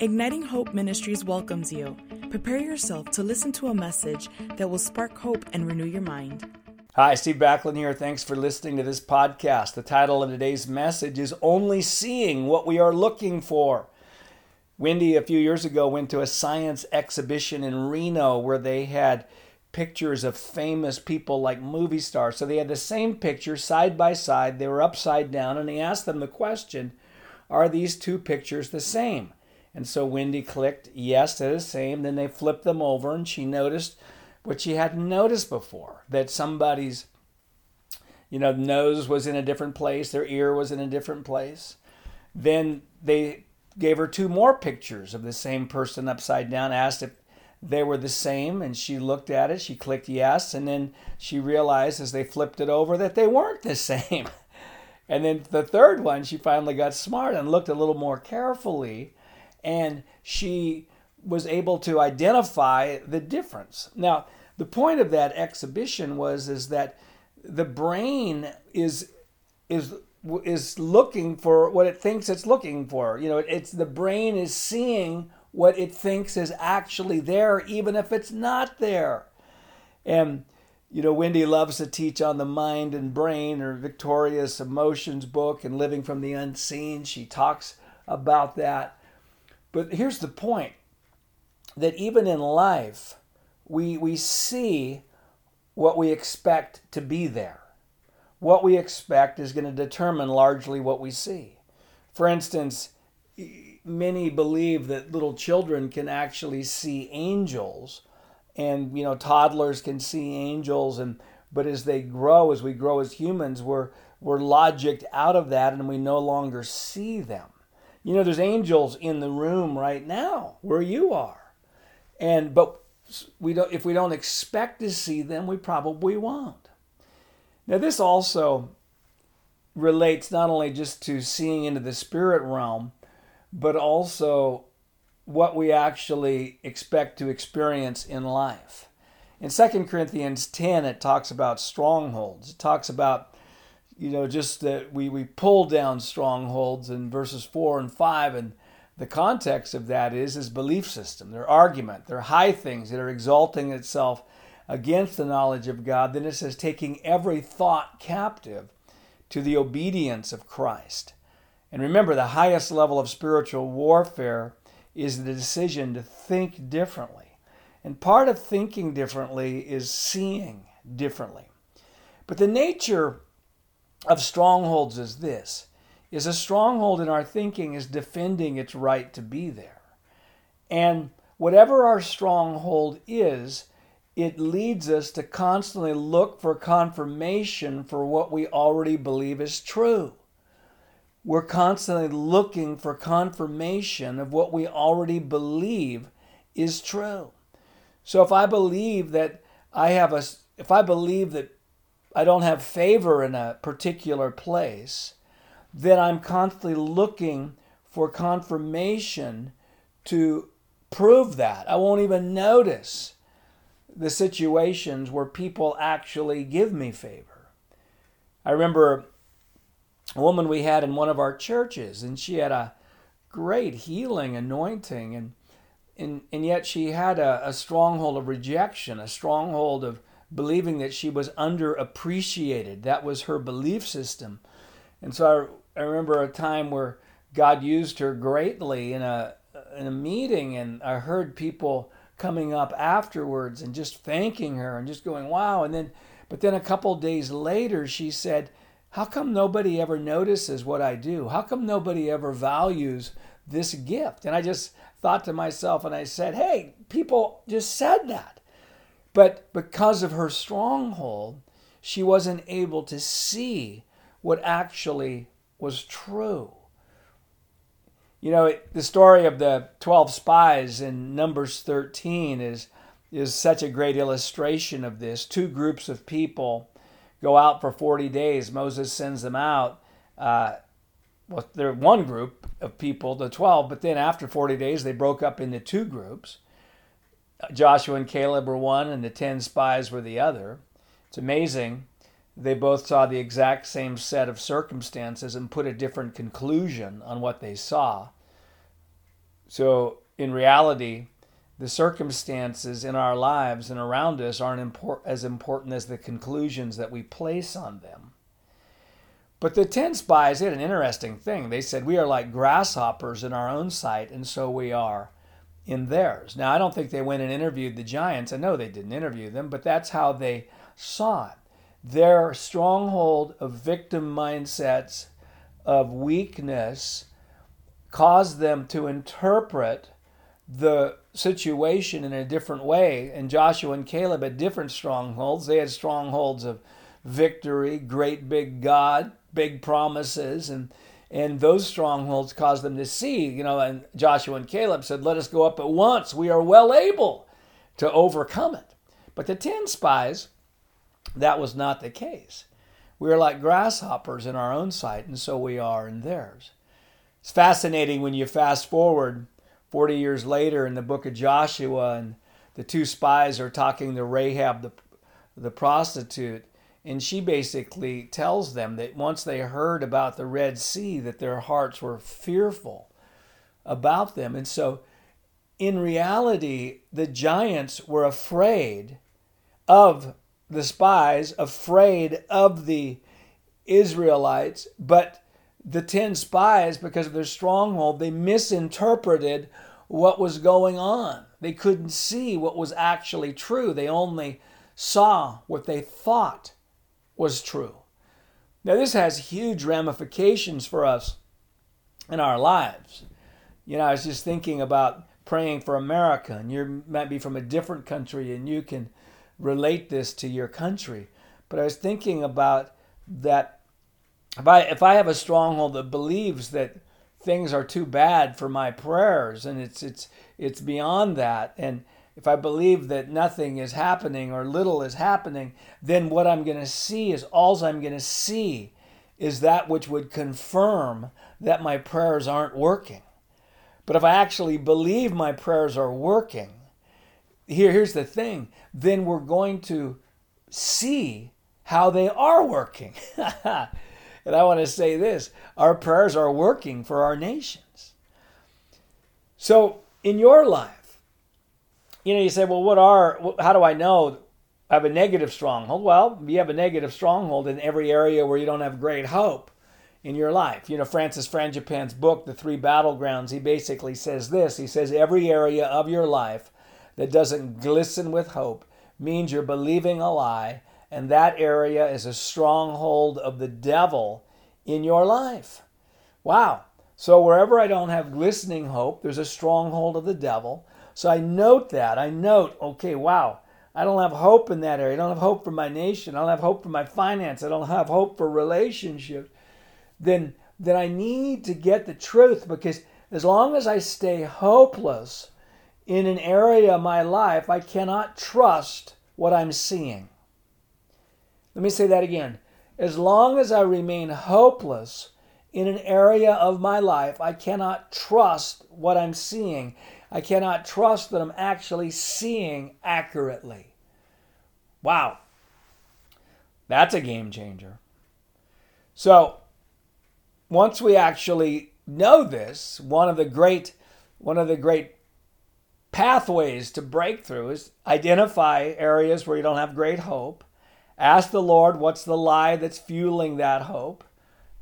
Igniting Hope Ministries welcomes you. Prepare yourself to listen to a message that will spark hope and renew your mind. Hi, Steve Backlund here. Thanks for listening to this podcast. The title of today's message is Only Seeing What We Are Looking For. Wendy, a few years ago, went to a science exhibition in Reno where they had pictures of famous people like movie stars. So they had the same picture side by side. They were upside down, and he asked them the question Are these two pictures the same? And so Wendy clicked yes, they're the same. Then they flipped them over, and she noticed what she hadn't noticed before that somebody's you know nose was in a different place their ear was in a different place then they gave her two more pictures of the same person upside down asked if they were the same and she looked at it she clicked yes and then she realized as they flipped it over that they weren't the same and then the third one she finally got smart and looked a little more carefully and she was able to identify the difference. Now, the point of that exhibition was is that the brain is is is looking for what it thinks it's looking for. You know, it's the brain is seeing what it thinks is actually there, even if it's not there. And you know, Wendy loves to teach on the mind and brain, or Victorious Emotions book, and Living from the Unseen. She talks about that. But here's the point that even in life, we, we see what we expect to be there. What we expect is going to determine largely what we see. For instance, many believe that little children can actually see angels and you know toddlers can see angels and but as they grow as we grow as humans we're we're logicked out of that and we no longer see them you know there's angels in the room right now where you are and but we don't if we don't expect to see them, we probably won't. Now this also relates not only just to seeing into the spirit realm, but also what we actually expect to experience in life. In 2 Corinthians 10, it talks about strongholds. It talks about, you know, just that we, we pull down strongholds in verses 4 and 5, and the context of that is his belief system, their argument, their high things that are exalting itself against the knowledge of God. Then it says, taking every thought captive to the obedience of Christ. And remember, the highest level of spiritual warfare is the decision to think differently. And part of thinking differently is seeing differently. But the nature of strongholds is this is a stronghold in our thinking is defending its right to be there. And whatever our stronghold is, it leads us to constantly look for confirmation for what we already believe is true. We're constantly looking for confirmation of what we already believe is true. So if I believe that I have a if I believe that I don't have favor in a particular place, then I'm constantly looking for confirmation to prove that. I won't even notice the situations where people actually give me favor. I remember a woman we had in one of our churches, and she had a great healing anointing, and and, and yet she had a, a stronghold of rejection, a stronghold of believing that she was underappreciated. That was her belief system. And so I I remember a time where God used her greatly in a in a meeting, and I heard people coming up afterwards and just thanking her and just going, "Wow!" And then, but then a couple days later, she said, "How come nobody ever notices what I do? How come nobody ever values this gift?" And I just thought to myself, and I said, "Hey, people just said that." But because of her stronghold, she wasn't able to see what actually was true. You know, the story of the 12 spies in Numbers 13 is, is such a great illustration of this. Two groups of people go out for 40 days. Moses sends them out. Uh, well, they're one group of people, the 12, but then after 40 days, they broke up into two groups. Joshua and Caleb were one, and the 10 spies were the other. It's amazing they both saw the exact same set of circumstances and put a different conclusion on what they saw. So, in reality, the circumstances in our lives and around us aren't import- as important as the conclusions that we place on them. But the 10 spies did an interesting thing. They said, We are like grasshoppers in our own sight, and so we are in theirs. Now, I don't think they went and interviewed the giants. I know they didn't interview them, but that's how they saw it. Their stronghold of victim mindsets, of weakness, caused them to interpret the situation in a different way. And Joshua and Caleb had different strongholds. They had strongholds of victory, great big God, big promises, and and those strongholds caused them to see, you know, and Joshua and Caleb said, Let us go up at once. We are well able to overcome it. But the 10 spies, that was not the case. We are like grasshoppers in our own sight, and so we are in theirs. It's fascinating when you fast forward 40 years later in the book of Joshua, and the two spies are talking to Rahab, the, the prostitute, and she basically tells them that once they heard about the Red Sea, that their hearts were fearful about them. And so, in reality, the giants were afraid of the spies, afraid of the Israelites, but the 10 spies, because of their stronghold, they misinterpreted what was going on. They couldn't see what was actually true. They only saw what they thought was true. Now, this has huge ramifications for us in our lives. You know, I was just thinking about praying for America, and you might be from a different country and you can relate this to your country. But I was thinking about that if I if I have a stronghold that believes that things are too bad for my prayers and it's it's it's beyond that and if I believe that nothing is happening or little is happening, then what I'm going to see is all I'm going to see is that which would confirm that my prayers aren't working. But if I actually believe my prayers are working, here, here's the thing then we're going to see how they are working. and I want to say this our prayers are working for our nations. So, in your life, you know, you say, well, what are, how do I know I have a negative stronghold? Well, you have a negative stronghold in every area where you don't have great hope in your life. You know, Francis Frangipane's book, The Three Battlegrounds, he basically says this. He says, every area of your life that doesn't glisten with hope means you're believing a lie, and that area is a stronghold of the devil in your life. Wow. So wherever I don't have glistening hope, there's a stronghold of the devil. So I note that. I note, okay, wow, I don't have hope in that area. I don't have hope for my nation. I don't have hope for my finance. I don't have hope for relationships. Then, then I need to get the truth because as long as I stay hopeless in an area of my life, I cannot trust what I'm seeing. Let me say that again. As long as I remain hopeless in an area of my life, I cannot trust what I'm seeing. I cannot trust that I'm actually seeing accurately. Wow. That's a game changer. So, once we actually know this, one of the great one of the great pathways to breakthrough is identify areas where you don't have great hope. Ask the Lord what's the lie that's fueling that hope.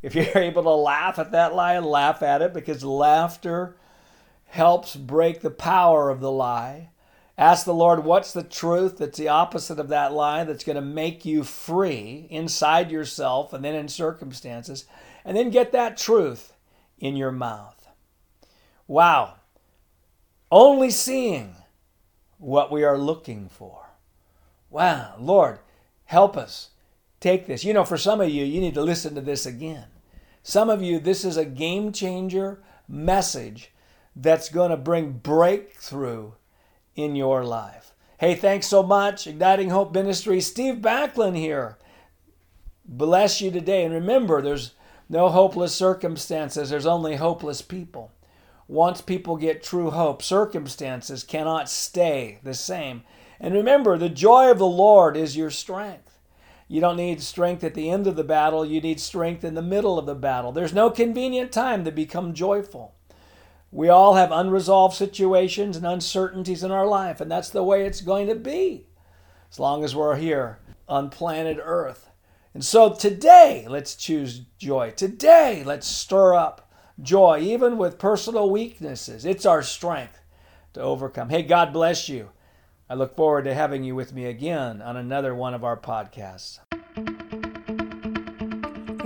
If you're able to laugh at that lie, laugh at it because laughter helps break the power of the lie. Ask the Lord, what's the truth that's the opposite of that lie that's going to make you free inside yourself and then in circumstances, and then get that truth in your mouth. Wow. Only seeing what we are looking for. Wow. Lord, help us take this. You know, for some of you, you need to listen to this again. Some of you, this is a game changer message that's going to bring breakthrough in your life. Hey, thanks so much. Igniting Hope Ministry, Steve Backlund here. Bless you today. And remember, there's no hopeless circumstances, there's only hopeless people. Once people get true hope, circumstances cannot stay the same. And remember, the joy of the Lord is your strength. You don't need strength at the end of the battle, you need strength in the middle of the battle. There's no convenient time to become joyful. We all have unresolved situations and uncertainties in our life, and that's the way it's going to be as long as we're here on planet Earth. And so today, let's choose joy. Today, let's stir up joy, even with personal weaknesses. It's our strength to overcome. Hey, God bless you. I look forward to having you with me again on another one of our podcasts.